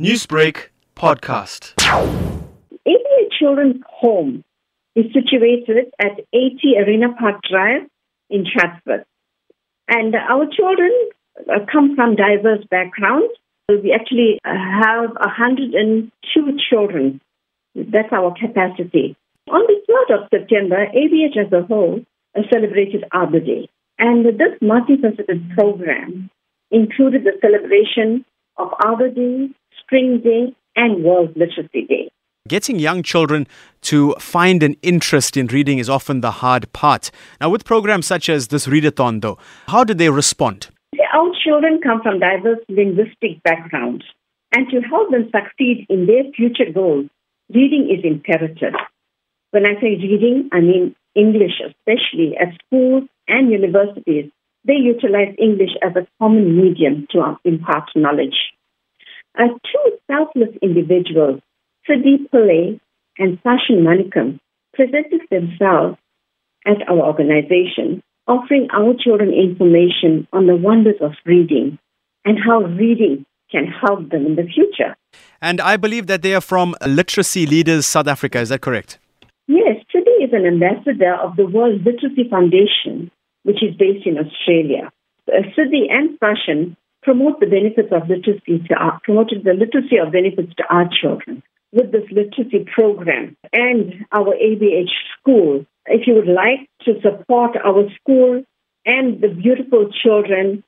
Newsbreak podcast. ABH Children's Home is situated at 80 Arena Park Drive in Chatsworth. And our children uh, come from diverse backgrounds. We actually uh, have 102 children. That's our capacity. On the 3rd of September, ABH as a whole uh, celebrated Arbor Day. And this multifaceted program included the celebration of Arbor Day, Spring Day, and World Literacy Day. Getting young children to find an interest in reading is often the hard part. Now, with programs such as this Readathon, though, how do they respond? Our children come from diverse linguistic backgrounds, and to help them succeed in their future goals, reading is imperative. When I say reading, I mean English, especially at schools and universities. They utilize English as a common medium to impart knowledge. Uh, two selfless individuals, Siddhi Pillay and Sachin Manikam, presented themselves at our organization, offering our children information on the wonders of reading and how reading can help them in the future. And I believe that they are from Literacy Leaders South Africa, is that correct? Yes, Siddhi is an ambassador of the World Literacy Foundation, which is based in Australia. Uh, and Sachin promote the benefits of literacy to our, the literacy of benefits to our children with this literacy program and our ABH school. If you would like to support our school and the beautiful children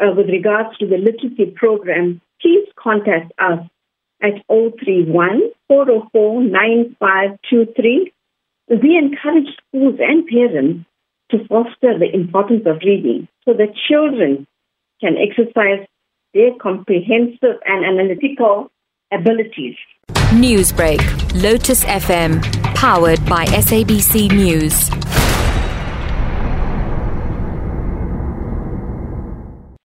uh, with regards to the literacy program, please contact us at 031 404 9523. We encourage schools and parents to foster the importance of reading so that children can exercise their comprehensive and analytical abilities. Newsbreak, Lotus FM, powered by SABC News.